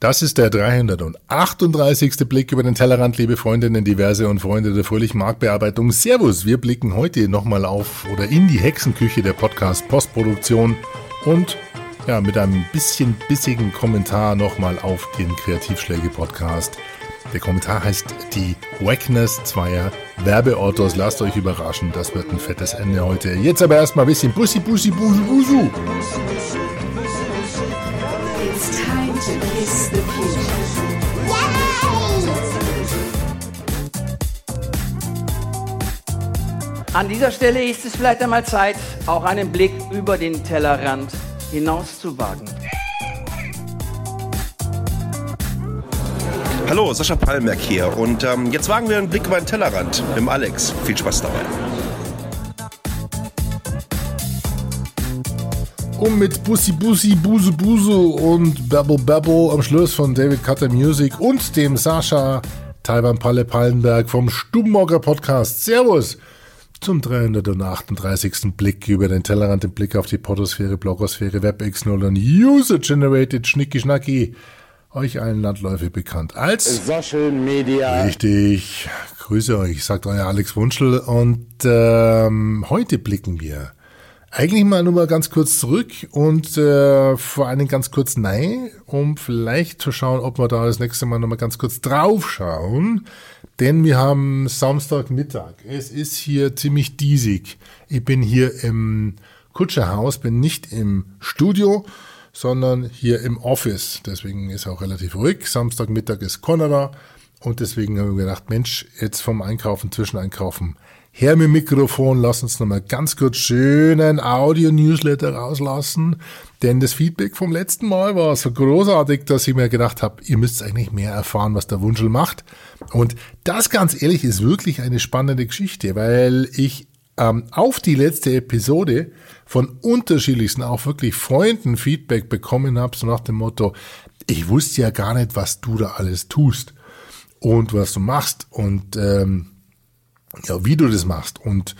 Das ist der 338. Blick über den Tellerrand, liebe Freundinnen, diverse und Freunde der fröhlichen Marktbearbeitung. Servus, wir blicken heute nochmal auf oder in die Hexenküche der Podcast Postproduktion und ja, mit einem bisschen bissigen Kommentar nochmal auf den Kreativschläge-Podcast. Der Kommentar heißt Die Wackness zweier Werbeautos. Lasst euch überraschen, das wird ein fettes Ende heute. Jetzt aber erstmal ein bisschen Bussi, Bussi, Busu, Busu. It's An dieser Stelle ist es vielleicht einmal Zeit, auch einen Blick über den Tellerrand hinaus zu wagen. Hallo, Sascha Palmerk hier und ähm, jetzt wagen wir einen Blick über den Tellerrand mit dem Alex. Viel Spaß dabei. Und mit Bussi Bussi, Busu Busu und Babble Babble am Schluss von David Cutter Music und dem Sascha Taiwan Palle Pallenberg vom Stubenmogger Podcast. Servus! Zum 338. Blick über den Tellerrand, den Blick auf die Podosphäre, Blogosphäre, WebX0 und User-Generated Schnicki Schnacki. Euch allen Landläufe bekannt als Social Media. Richtig. Grüße euch, sagt euer Alex Wunschel. Und ähm, heute blicken wir eigentlich mal nur mal ganz kurz zurück und äh, vor allen Dingen ganz kurz nein, um vielleicht zu schauen, ob wir da das nächste Mal noch mal ganz kurz drauf schauen. Denn wir haben Samstagmittag. Es ist hier ziemlich diesig. Ich bin hier im Kutscherhaus, bin nicht im Studio, sondern hier im Office. Deswegen ist auch relativ ruhig. Samstagmittag ist Conora und deswegen haben wir gedacht, Mensch, jetzt vom Einkaufen, Zwischeneinkaufen, her mit dem Mikrofon, lass uns nochmal ganz kurz schönen Audio-Newsletter rauslassen, denn das Feedback vom letzten Mal war so großartig, dass ich mir gedacht habe, ihr müsst eigentlich mehr erfahren, was der Wunschel macht. Und das ganz ehrlich ist wirklich eine spannende Geschichte, weil ich ähm, auf die letzte Episode von unterschiedlichsten, auch wirklich Freunden Feedback bekommen habe, so nach dem Motto, ich wusste ja gar nicht, was du da alles tust und was du machst und ähm, ja, wie du das machst. Und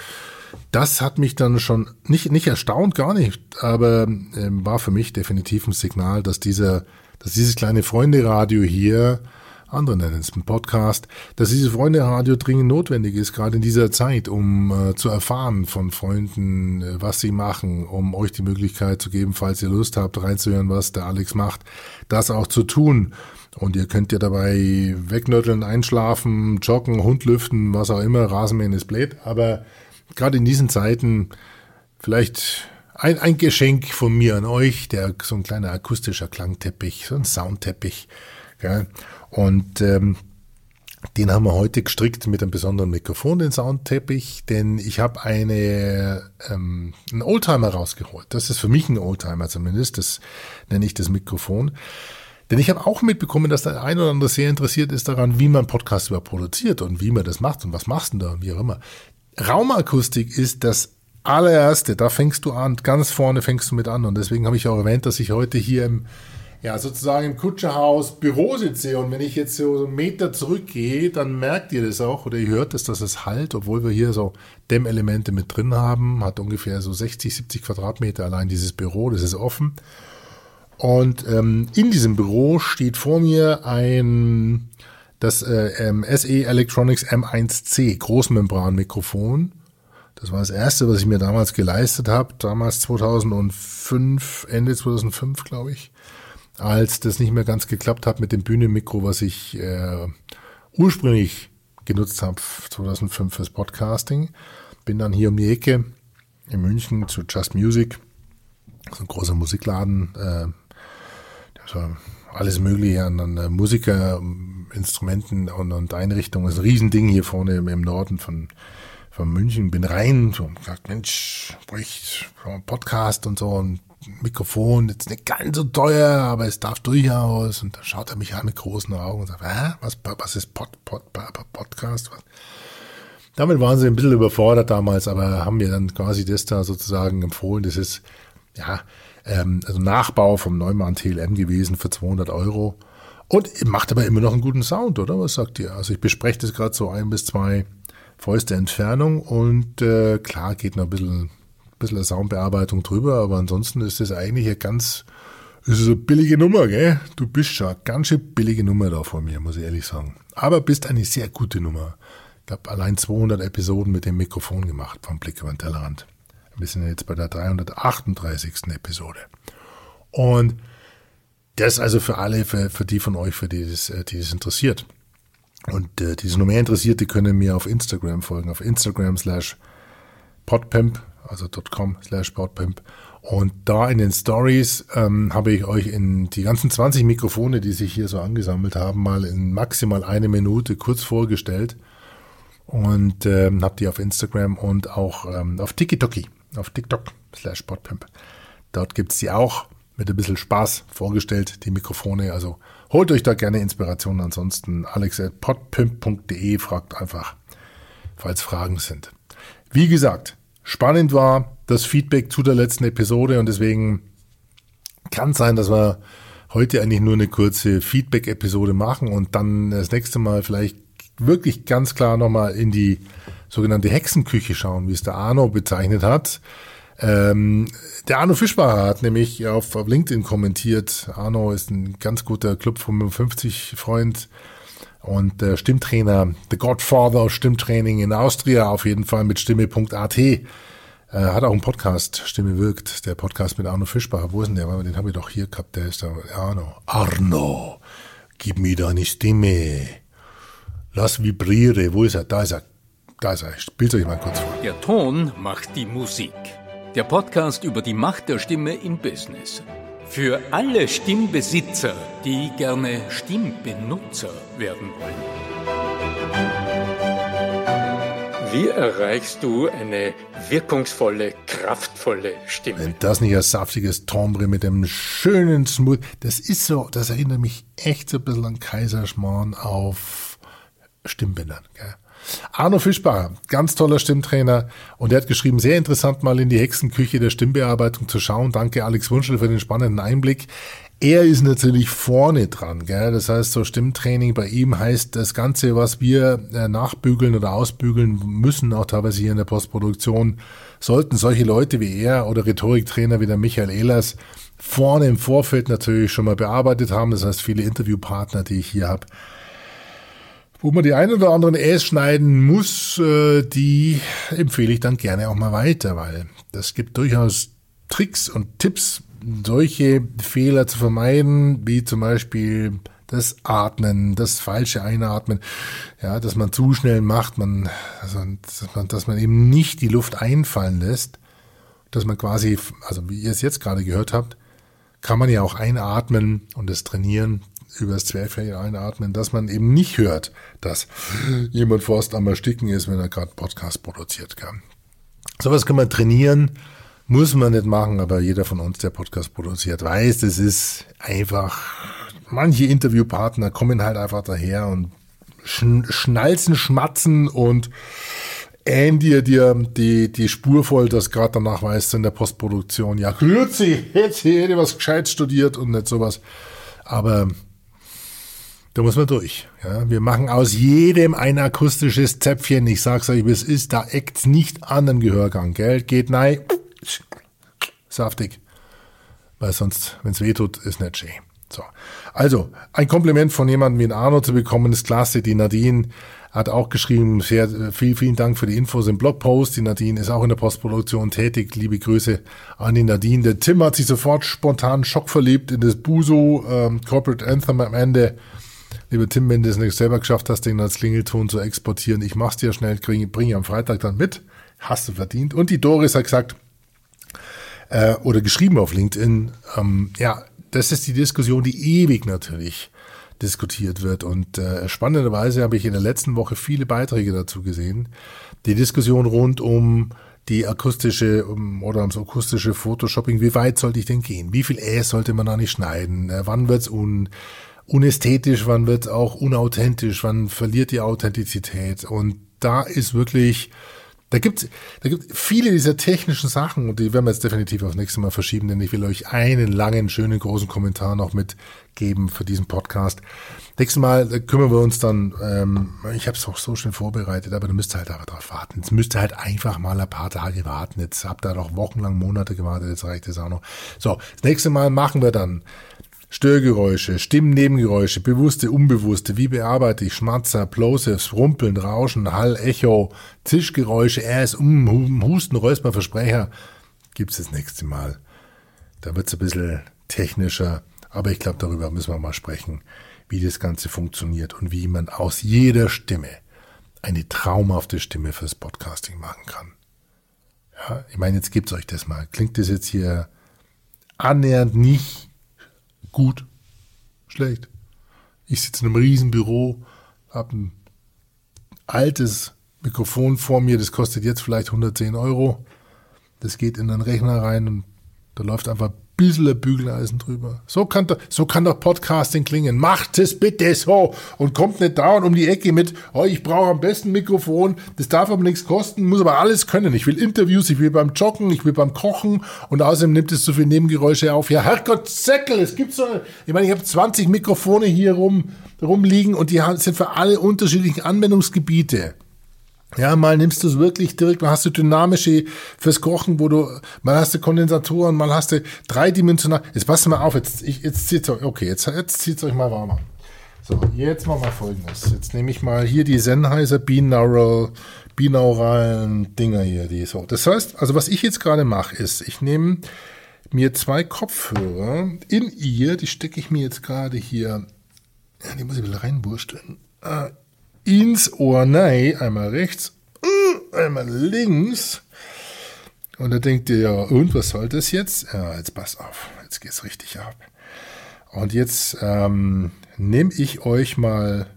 das hat mich dann schon nicht, nicht erstaunt, gar nicht, aber ähm, war für mich definitiv ein Signal, dass dieser, dass dieses kleine Freunde-Radio hier, andere nennen es ein Podcast, dass dieses Freunde-Radio dringend notwendig ist, gerade in dieser Zeit, um äh, zu erfahren von Freunden, äh, was sie machen, um euch die Möglichkeit zu geben, falls ihr Lust habt, reinzuhören, was der Alex macht, das auch zu tun. Und ihr könnt ja dabei wegnötteln, einschlafen, joggen, Hund lüften, was auch immer, Rasenmähen ist blöd. Aber gerade in diesen Zeiten vielleicht ein, ein Geschenk von mir an euch, der so ein kleiner akustischer Klangteppich, so ein Soundteppich. Gell? Und ähm, den haben wir heute gestrickt mit einem besonderen Mikrofon, den Soundteppich, denn ich habe eine ähm, einen Oldtimer rausgeholt. Das ist für mich ein Oldtimer zumindest, das nenne ich das Mikrofon. Denn ich habe auch mitbekommen, dass der ein oder andere sehr interessiert ist daran, wie man Podcasts überhaupt produziert und wie man das macht und was machst du da und wie auch immer. Raumakustik ist das allererste, da fängst du an, ganz vorne fängst du mit an und deswegen habe ich auch erwähnt, dass ich heute hier im ja, sozusagen im Kutscherhaus Büro sitze und wenn ich jetzt so einen Meter zurückgehe, dann merkt ihr das auch oder ihr hört es, dass es halt, obwohl wir hier so Dämmelemente mit drin haben, hat ungefähr so 60, 70 Quadratmeter allein dieses Büro, das ist offen. Und ähm, in diesem Büro steht vor mir ein das äh, SE Electronics M1C Großmembranmikrofon. Das war das erste, was ich mir damals geleistet habe, damals 2005, Ende 2005, glaube ich, als das nicht mehr ganz geklappt hat mit dem Bühnenmikro, was ich äh, ursprünglich genutzt habe 2005 fürs Podcasting. Bin dann hier um die Ecke in München zu Just Music, so ein großer Musikladen, äh, also alles Mögliche an, an Musiker, Instrumenten und, und Einrichtungen. Das ist ein Riesending hier vorne im, Norden von, von München. Bin rein so, und gesagt, Mensch, sprich, Podcast und so und Mikrofon, jetzt nicht ganz so teuer, aber es darf durchaus. Und da schaut er mich an mit großen Augen und sagt, Hä? was, was ist Pod, Pod, Pod, Podcast? Was? Damit waren sie ein bisschen überfordert damals, aber haben mir dann quasi das da sozusagen empfohlen. Das ist, ja, ähm, also Nachbau vom Neumann TLM gewesen für 200 Euro. Und macht aber immer noch einen guten Sound, oder? Was sagt ihr? Also ich bespreche das gerade so ein bis zwei Fäuste Entfernung und äh, klar geht noch ein bisschen, bisschen Soundbearbeitung drüber, aber ansonsten ist es eigentlich ein ganz Das ist eine billige Nummer, gell? Du bist schon eine ganz schön billige Nummer da von mir, muss ich ehrlich sagen. Aber bist eine sehr gute Nummer. Ich glaube, allein 200 Episoden mit dem Mikrofon gemacht vom Blick über den Tellerrand. Wir sind jetzt bei der 338. Episode. Und das also für alle, für, für die von euch, für die das, äh, die das interessiert. Und äh, die sind noch mehr interessiert, die können mir auf Instagram folgen, auf Instagram slash podpimp, also .com slash podpimp. Und da in den Stories ähm, habe ich euch in die ganzen 20 Mikrofone, die sich hier so angesammelt haben, mal in maximal eine Minute kurz vorgestellt. Und ähm, habt ihr auf Instagram und auch ähm, auf TikTok, auf TikTok slash podpimp. Dort gibt's die auch mit ein bisschen Spaß vorgestellt, die Mikrofone. Also holt euch da gerne Inspiration. Ansonsten alex.podpimp.de fragt einfach, falls Fragen sind. Wie gesagt, spannend war das Feedback zu der letzten Episode und deswegen kann sein, dass wir heute eigentlich nur eine kurze Feedback-Episode machen und dann das nächste Mal vielleicht wirklich ganz klar nochmal in die sogenannte Hexenküche schauen, wie es der Arno bezeichnet hat. Ähm, der Arno Fischbacher hat nämlich auf, auf LinkedIn kommentiert. Arno ist ein ganz guter Club 55 Freund und der Stimmtrainer, The Godfather of Stimmtraining in Austria, auf jeden Fall mit Stimme.at. Äh, hat auch einen Podcast, Stimme wirkt, der Podcast mit Arno Fischbacher. Wo ist denn der? Den habe ich doch hier gehabt, der ist da. Arno. Arno, gib mir deine Stimme. Lass vibriere. Wo ist er? Da ist er. Da ist er. Ich spiel's euch mal kurz vor. Der Ton macht die Musik. Der Podcast über die Macht der Stimme im Business. Für alle Stimmbesitzer, die gerne Stimmbenutzer werden wollen. Wie erreichst du eine wirkungsvolle, kraftvolle Stimme? Wenn das nicht ein saftiges Tombre mit dem schönen Smooth, das ist so, das erinnert mich echt so ein bisschen an Kaiserschmarrn auf Stimmbändern. Gell? Arno Fischbacher, ganz toller Stimmtrainer und er hat geschrieben, sehr interessant mal in die Hexenküche der Stimmbearbeitung zu schauen. Danke Alex Wunschel für den spannenden Einblick. Er ist natürlich vorne dran, gell? das heißt, so Stimmtraining bei ihm heißt das Ganze, was wir äh, nachbügeln oder ausbügeln müssen, auch teilweise hier in der Postproduktion, sollten solche Leute wie er oder Rhetoriktrainer wie der Michael Ehlers vorne im Vorfeld natürlich schon mal bearbeitet haben. Das heißt, viele Interviewpartner, die ich hier habe, wo man die ein oder anderen Äs schneiden muss, äh, die empfehle ich dann gerne auch mal weiter, weil das gibt durchaus Tricks und Tipps, solche Fehler zu vermeiden, wie zum Beispiel das Atmen, das falsche Einatmen, ja, dass man zu schnell macht, man, also, dass man, dass man eben nicht die Luft einfallen lässt, dass man quasi, also wie ihr es jetzt gerade gehört habt, kann man ja auch einatmen und das trainieren, über das Zwerchfell einatmen, dass man eben nicht hört, dass jemand fast am Ersticken ist, wenn er gerade Podcast produziert. Kann. Sowas kann man trainieren, muss man nicht machen, aber jeder von uns, der Podcast produziert, weiß, das ist einfach, manche Interviewpartner kommen halt einfach daher und schnalzen, schmatzen und ähn dir, dir die, die Spur voll, dass gerade danach weißt du in der Postproduktion, ja, grüezi, jetzt hätte was gescheit studiert und nicht sowas. Aber da muss man durch. Ja, wir machen aus jedem ein akustisches Zäpfchen. Ich sag's euch, wie es ist. Da eckt's nicht an dem Gehörgang. Gell? Geht nein. Saftig. Weil sonst, wenn's weh tut, ist nicht schön. So. Also, ein Kompliment von jemandem wie Arno zu bekommen, ist klasse. Die Nadine hat auch geschrieben, sehr, vielen, vielen Dank für die Infos im Blogpost. Die Nadine ist auch in der Postproduktion tätig. Liebe Grüße an die Nadine. Der Tim hat sich sofort spontan schockverliebt in das Buso ähm, Corporate Anthem am Ende. Lieber Tim, wenn du es nicht selber geschafft hast, den als Klingelton zu exportieren, ich mach's dir schnell, bringe am Freitag dann mit. Hast du verdient. Und die Doris hat gesagt, äh, oder geschrieben auf LinkedIn, ähm, ja, das ist die Diskussion, die ewig natürlich diskutiert wird. Und äh, spannenderweise habe ich in der letzten Woche viele Beiträge dazu gesehen. Die Diskussion rund um die akustische oder ums akustische Photoshopping, wie weit sollte ich denn gehen? Wie viel Äs sollte man da nicht schneiden? Äh, wann wird's un unästhetisch, wann wird auch unauthentisch, wann verliert die Authentizität. Und da ist wirklich Da gibt da gibt viele dieser technischen Sachen und die werden wir jetzt definitiv aufs nächste Mal verschieben, denn ich will euch einen langen, schönen, großen Kommentar noch mitgeben für diesen Podcast. Nächstes Mal äh, kümmern wir uns dann, ähm, ich habe es auch so schön vorbereitet, aber du müsst halt aber drauf warten. Jetzt müsst ihr halt einfach mal ein paar Tage warten. Jetzt habt ihr doch wochenlang, Monate gewartet, jetzt reicht es auch noch. So, das nächste Mal machen wir dann Störgeräusche, Stimmennebengeräusche, bewusste, unbewusste, wie bearbeite ich Schmatzer, Plosives, Rumpeln, Rauschen, Hall, Echo, Zischgeräusche, RS, um, Husten, Räusper, Versprecher, gibt's das nächste Mal. Da wird's ein bisschen technischer, aber ich glaube, darüber müssen wir mal sprechen, wie das Ganze funktioniert und wie man aus jeder Stimme eine traumhafte Stimme fürs Podcasting machen kann. Ja, ich meine, jetzt gibt's euch das mal. Klingt das jetzt hier annähernd nicht gut, schlecht. Ich sitze in einem riesen Büro, habe ein altes Mikrofon vor mir, das kostet jetzt vielleicht 110 Euro. Das geht in den Rechner rein und da läuft einfach bisschen Bügeleisen drüber. So kann, doch, so kann doch Podcasting klingen. Macht es bitte so und kommt nicht dauernd um die Ecke mit, oh, ich brauche am besten Mikrofon, das darf aber nichts kosten, muss aber alles können. Ich will Interviews, ich will beim Joggen, ich will beim Kochen und außerdem nimmt es so viel Nebengeräusche auf. Ja, Herrgott, Säckel, es gibt so, ich meine, ich habe 20 Mikrofone hier rum, rumliegen und die sind für alle unterschiedlichen Anwendungsgebiete. Ja, mal nimmst du es wirklich direkt, mal hast du dynamische fürs Kochen, wo du, mal hast du Kondensatoren, mal hast du dreidimensional. Jetzt passt mal auf, jetzt, ich, jetzt zieht's euch, okay, jetzt, jetzt zieht's euch mal warmer. So, jetzt machen wir folgendes. Jetzt nehme ich mal hier die Sennheiser binaural, binauralen Dinger hier, die so. Das heißt, also was ich jetzt gerade mache, ist, ich nehme mir zwei Kopfhörer in ihr, die stecke ich mir jetzt gerade hier, ja, die muss ich wieder reinwursteln, äh, ins Ohr nein, einmal rechts, äh, einmal links. Und da denkt ihr ja, und was soll das jetzt? Ja, jetzt pass auf, jetzt geht's richtig ab. Und jetzt ähm, nehme ich euch mal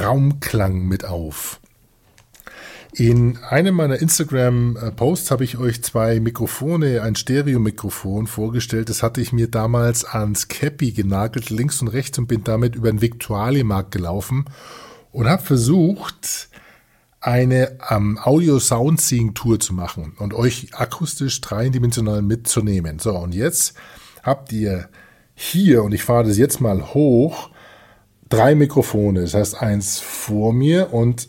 Raumklang mit auf. In einem meiner Instagram-Posts habe ich euch zwei Mikrofone, ein Stereo-Mikrofon vorgestellt. Das hatte ich mir damals ans Cappy genagelt, links und rechts, und bin damit über den Viktualienmarkt gelaufen und habe versucht, eine ähm, Audio-Sound-Seeing-Tour zu machen und euch akustisch dreidimensional mitzunehmen. So, und jetzt habt ihr hier, und ich fahre das jetzt mal hoch, drei Mikrofone. Das heißt, eins vor mir und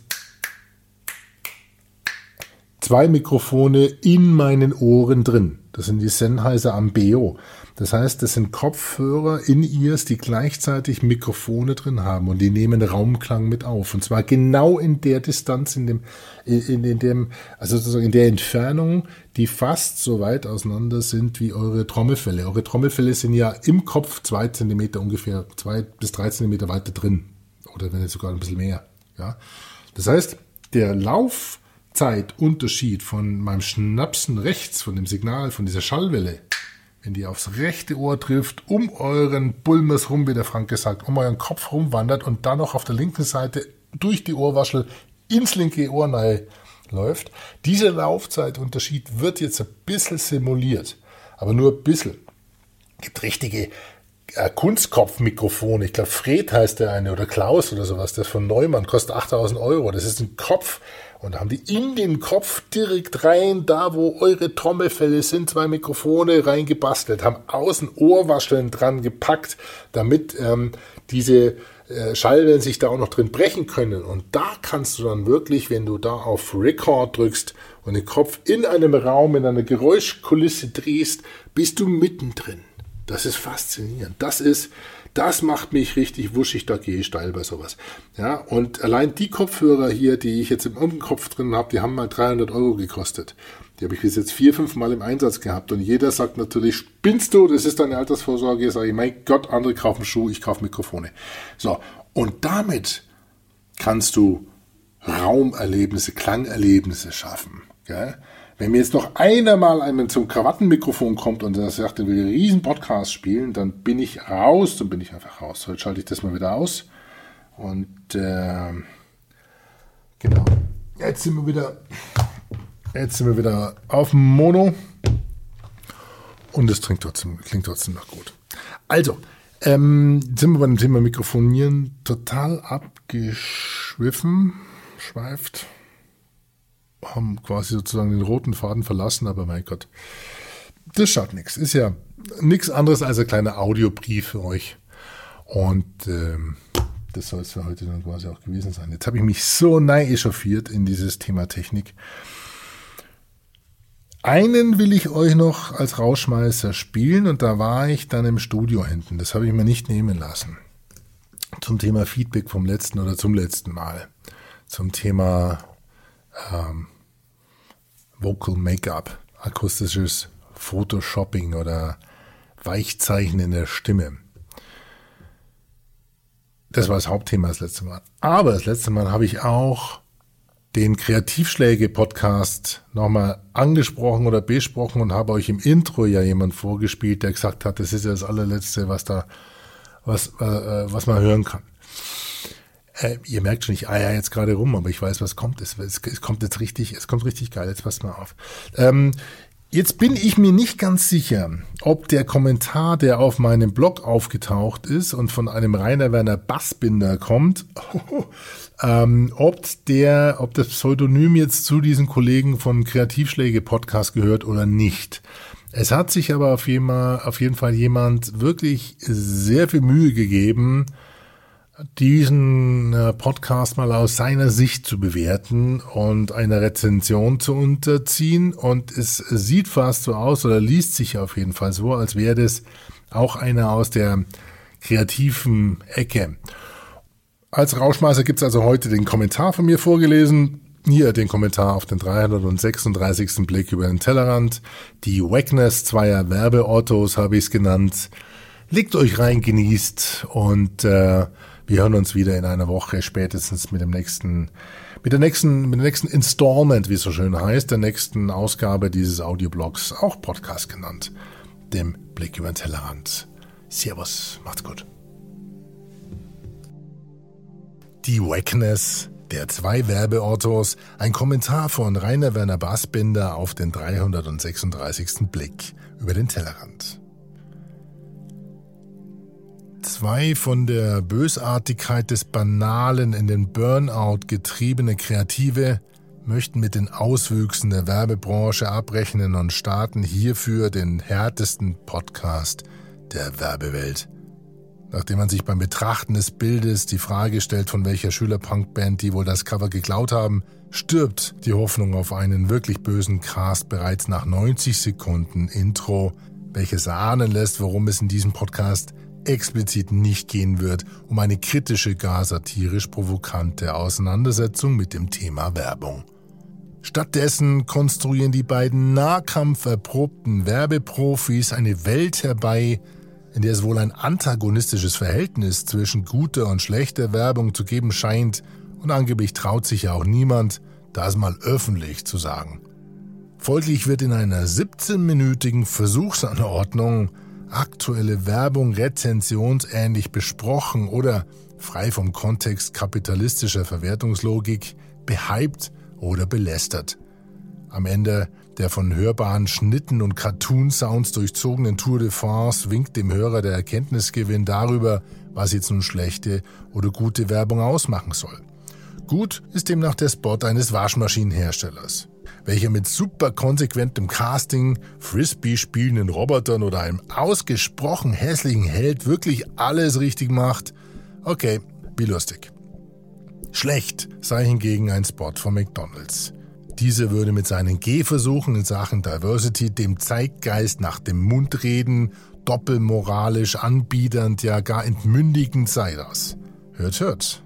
zwei Mikrofone in meinen Ohren drin. Das sind die Sennheiser Ambeo. Das heißt, das sind Kopfhörer in Ears, die gleichzeitig Mikrofone drin haben und die nehmen Raumklang mit auf. Und zwar genau in der Distanz, in dem, in, in dem, also sozusagen in der Entfernung, die fast so weit auseinander sind wie eure Trommelfälle. Eure Trommelfälle sind ja im Kopf zwei Zentimeter ungefähr, zwei bis drei Zentimeter weiter drin. Oder wenn nicht sogar ein bisschen mehr. Ja. Das heißt, der Laufzeitunterschied von meinem Schnapsen rechts, von dem Signal, von dieser Schallwelle, wenn die aufs rechte Ohr trifft, um euren Bulmes rum, wie der Franke sagt, um euren Kopf rumwandert und dann noch auf der linken Seite durch die Ohrwaschel ins linke Ohr läuft. Dieser Laufzeitunterschied wird jetzt ein bisschen simuliert, aber nur ein bisschen. Es gibt richtige äh, Kunstkopfmikrofone. Ich glaube, Fred heißt der eine oder Klaus oder sowas. Der von Neumann kostet 8000 Euro. Das ist ein Kopf, und da haben die in den Kopf direkt rein, da wo eure Trommelfälle sind, zwei Mikrofone reingebastelt, haben außen Ohrwascheln dran gepackt, damit ähm, diese äh, Schallwellen sich da auch noch drin brechen können. Und da kannst du dann wirklich, wenn du da auf Record drückst und den Kopf in einem Raum, in einer Geräuschkulisse drehst, bist du mittendrin. Das ist faszinierend. Das ist das macht mich richtig wuschig, da gehe ich steil bei sowas. Ja, und allein die Kopfhörer hier, die ich jetzt im Kopf drin habe, die haben mal 300 Euro gekostet. Die habe ich bis jetzt vier, fünf Mal im Einsatz gehabt. Und jeder sagt natürlich, spinnst du, das ist deine Altersvorsorge. Sag ich, mein Gott, andere kaufen Schuhe, ich kaufe Mikrofone. So, und damit kannst du Raumerlebnisse, Klangerlebnisse schaffen. Gell? Wenn mir jetzt noch einer mal einmal zum Krawattenmikrofon kommt und er sagt, er will einen riesen Podcast spielen, dann bin ich raus, dann bin ich einfach raus. Heute schalte ich das mal wieder aus. Und äh, genau. Jetzt sind wir wieder, jetzt sind wir wieder auf dem Mono. Und es klingt trotzdem, klingt trotzdem noch gut. Also, ähm, sind wir bei dem Thema Mikrofonieren total abgeschwiffen, schweift. Haben quasi sozusagen den roten Faden verlassen, aber mein Gott, das schaut nichts. Ist ja nichts anderes als ein kleiner Audiobrief für euch. Und ähm, das soll es für heute dann quasi auch gewesen sein. Jetzt habe ich mich so nein echauffiert in dieses Thema Technik. Einen will ich euch noch als Rauschmeißer spielen und da war ich dann im Studio hinten. Das habe ich mir nicht nehmen lassen. Zum Thema Feedback vom letzten oder zum letzten Mal. Zum Thema ähm, Vocal Make-up, akustisches Photoshopping oder Weichzeichen in der Stimme. Das war das Hauptthema das letzte Mal. Aber das letzte Mal habe ich auch den Kreativschläge-Podcast nochmal angesprochen oder besprochen und habe euch im Intro ja jemand vorgespielt, der gesagt hat, das ist ja das allerletzte, was da, was, äh, was man hören kann. Äh, ihr merkt schon, ich eier jetzt gerade rum, aber ich weiß, was kommt. Es, es, es, kommt jetzt richtig, es kommt richtig geil. Jetzt passt mal auf. Ähm, Jetzt bin ich mir nicht ganz sicher, ob der Kommentar, der auf meinem Blog aufgetaucht ist und von einem Rainer Werner Bassbinder kommt, ähm, ob der, ob das Pseudonym jetzt zu diesen Kollegen von Kreativschläge Podcast gehört oder nicht. Es hat sich aber auf jeden, auf jeden Fall jemand wirklich sehr viel Mühe gegeben, diesen äh, Podcast mal aus seiner Sicht zu bewerten und eine Rezension zu unterziehen. Und es sieht fast so aus oder liest sich auf jeden Fall so, als wäre das auch einer aus der kreativen Ecke. Als Rauschmeißer gibt's also heute den Kommentar von mir vorgelesen. Hier den Kommentar auf den 336. Blick über den Tellerrand. Die Wackness zweier Werbeautos habe ich es genannt. Legt euch rein, genießt und äh, wir hören uns wieder in einer Woche spätestens mit dem nächsten, mit der nächsten, mit dem nächsten Installment, wie es so schön heißt, der nächsten Ausgabe dieses Audioblogs, auch Podcast genannt, dem Blick über den Tellerrand. Servus, macht's gut. Die Wackness der zwei Werbeautos, ein Kommentar von Rainer Werner Bassbinder auf den 336. Blick über den Tellerrand. Zwei von der Bösartigkeit des Banalen in den Burnout getriebene Kreative möchten mit den Auswüchsen der Werbebranche abrechnen und starten hierfür den härtesten Podcast der Werbewelt. Nachdem man sich beim Betrachten des Bildes die Frage stellt, von welcher Schülerpunkband die wohl das Cover geklaut haben, stirbt die Hoffnung auf einen wirklich bösen Cast bereits nach 90 Sekunden Intro, welches ahnen lässt, worum es in diesem Podcast explizit nicht gehen wird um eine kritische, gar satirisch provokante Auseinandersetzung mit dem Thema Werbung. Stattdessen konstruieren die beiden nahkampferprobten Werbeprofis eine Welt herbei, in der es wohl ein antagonistisches Verhältnis zwischen guter und schlechter Werbung zu geben scheint, und angeblich traut sich ja auch niemand, das mal öffentlich zu sagen. Folglich wird in einer 17-minütigen Versuchsanordnung aktuelle Werbung rezensionsähnlich besprochen oder frei vom Kontext kapitalistischer Verwertungslogik behypt oder belästert. Am Ende der von hörbaren Schnitten und Cartoon-Sounds durchzogenen Tour de France winkt dem Hörer der Erkenntnisgewinn darüber, was jetzt nun schlechte oder gute Werbung ausmachen soll. Gut ist demnach der Spot eines Waschmaschinenherstellers welcher mit super konsequentem Casting, Frisbee spielenden Robotern oder einem ausgesprochen hässlichen Held wirklich alles richtig macht. Okay, wie lustig. Schlecht sei hingegen ein Spot von McDonald's. Dieser würde mit seinen Gehversuchen in Sachen Diversity dem Zeitgeist nach dem Mund reden, doppelmoralisch anbiedernd, ja gar entmündigend sei das. Hört, hört.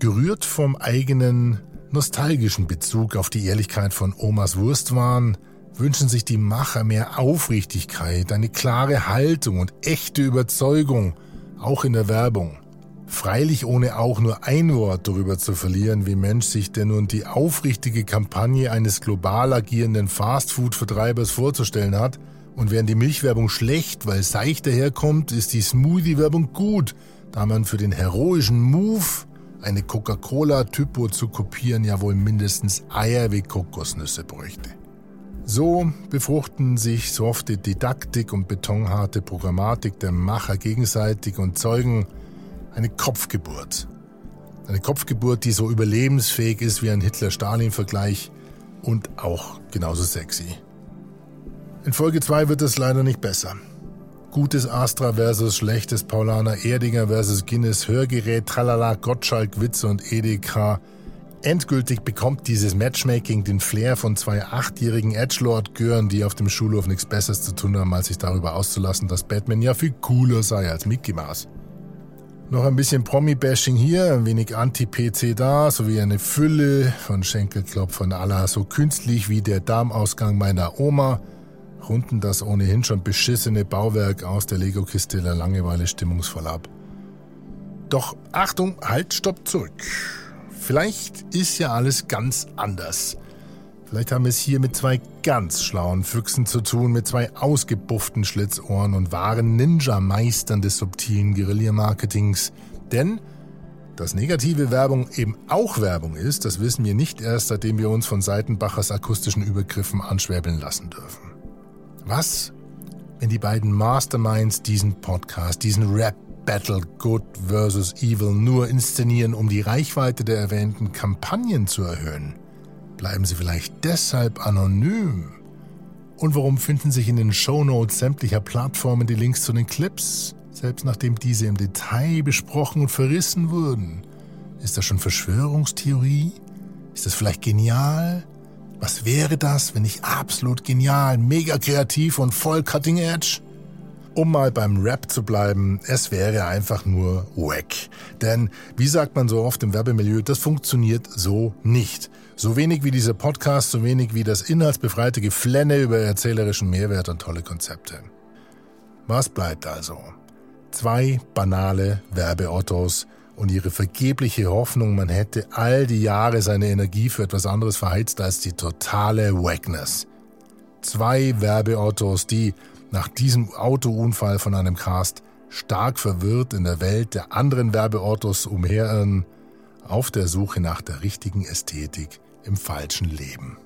Gerührt vom eigenen nostalgischen Bezug auf die Ehrlichkeit von Omas Wurstwaren wünschen sich die Macher mehr Aufrichtigkeit, eine klare Haltung und echte Überzeugung, auch in der Werbung. Freilich ohne auch nur ein Wort darüber zu verlieren, wie Mensch sich denn nun die aufrichtige Kampagne eines global agierenden Fastfood-Vertreibers vorzustellen hat. Und während die Milchwerbung schlecht, weil seicht daherkommt, ist die Smoothie-Werbung gut, da man für den heroischen Move eine Coca-Cola-Typo zu kopieren ja wohl mindestens Eier wie Kokosnüsse bräuchte. So befruchten sich softe Didaktik und betonharte Programmatik der Macher gegenseitig und zeugen eine Kopfgeburt. Eine Kopfgeburt, die so überlebensfähig ist wie ein Hitler-Stalin-Vergleich, und auch genauso sexy. In Folge 2 wird es leider nicht besser. Gutes Astra versus schlechtes Paulaner, Erdinger versus Guinness, Hörgerät, Tralala, Gottschalk, Witze und Edeka. Endgültig bekommt dieses Matchmaking den Flair von zwei achtjährigen Edgelord-Gören, die auf dem Schulhof nichts Besseres zu tun haben, als sich darüber auszulassen, dass Batman ja viel cooler sei als Mickey Mouse. Noch ein bisschen Promi-Bashing hier, ein wenig Anti-PC da, sowie eine Fülle von Schenkelklopfern aller so künstlich wie der Darmausgang meiner Oma runden das ohnehin schon beschissene Bauwerk aus der Lego-Kiste der Langeweile stimmungsvoll ab. Doch Achtung, halt, stopp, zurück. Vielleicht ist ja alles ganz anders. Vielleicht haben wir es hier mit zwei ganz schlauen Füchsen zu tun, mit zwei ausgebufften Schlitzohren und wahren Ninja-Meistern des subtilen Guerilla-Marketings. Denn dass negative Werbung eben auch Werbung ist, das wissen wir nicht erst, seitdem wir uns von Seitenbachers akustischen Übergriffen anschwäbeln lassen dürfen. Was, wenn die beiden Masterminds diesen Podcast, diesen Rap Battle Good vs. Evil nur inszenieren, um die Reichweite der erwähnten Kampagnen zu erhöhen? Bleiben sie vielleicht deshalb anonym? Und warum finden sich in den Shownotes sämtlicher Plattformen die Links zu den Clips, selbst nachdem diese im Detail besprochen und verrissen wurden? Ist das schon Verschwörungstheorie? Ist das vielleicht genial? Was wäre das, wenn nicht absolut genial, mega kreativ und voll cutting edge? Um mal beim Rap zu bleiben, es wäre einfach nur wack. Denn, wie sagt man so oft im Werbemilieu, das funktioniert so nicht. So wenig wie dieser Podcast, so wenig wie das inhaltsbefreite Geflenne über erzählerischen Mehrwert und tolle Konzepte. Was bleibt also? Zwei banale Werbeautos, und ihre vergebliche Hoffnung, man hätte all die Jahre seine Energie für etwas anderes verheizt als die totale Wackness. Zwei Werbeautos, die nach diesem Autounfall von einem Cast stark verwirrt in der Welt der anderen Werbeautos umherirren, auf der Suche nach der richtigen Ästhetik im falschen Leben.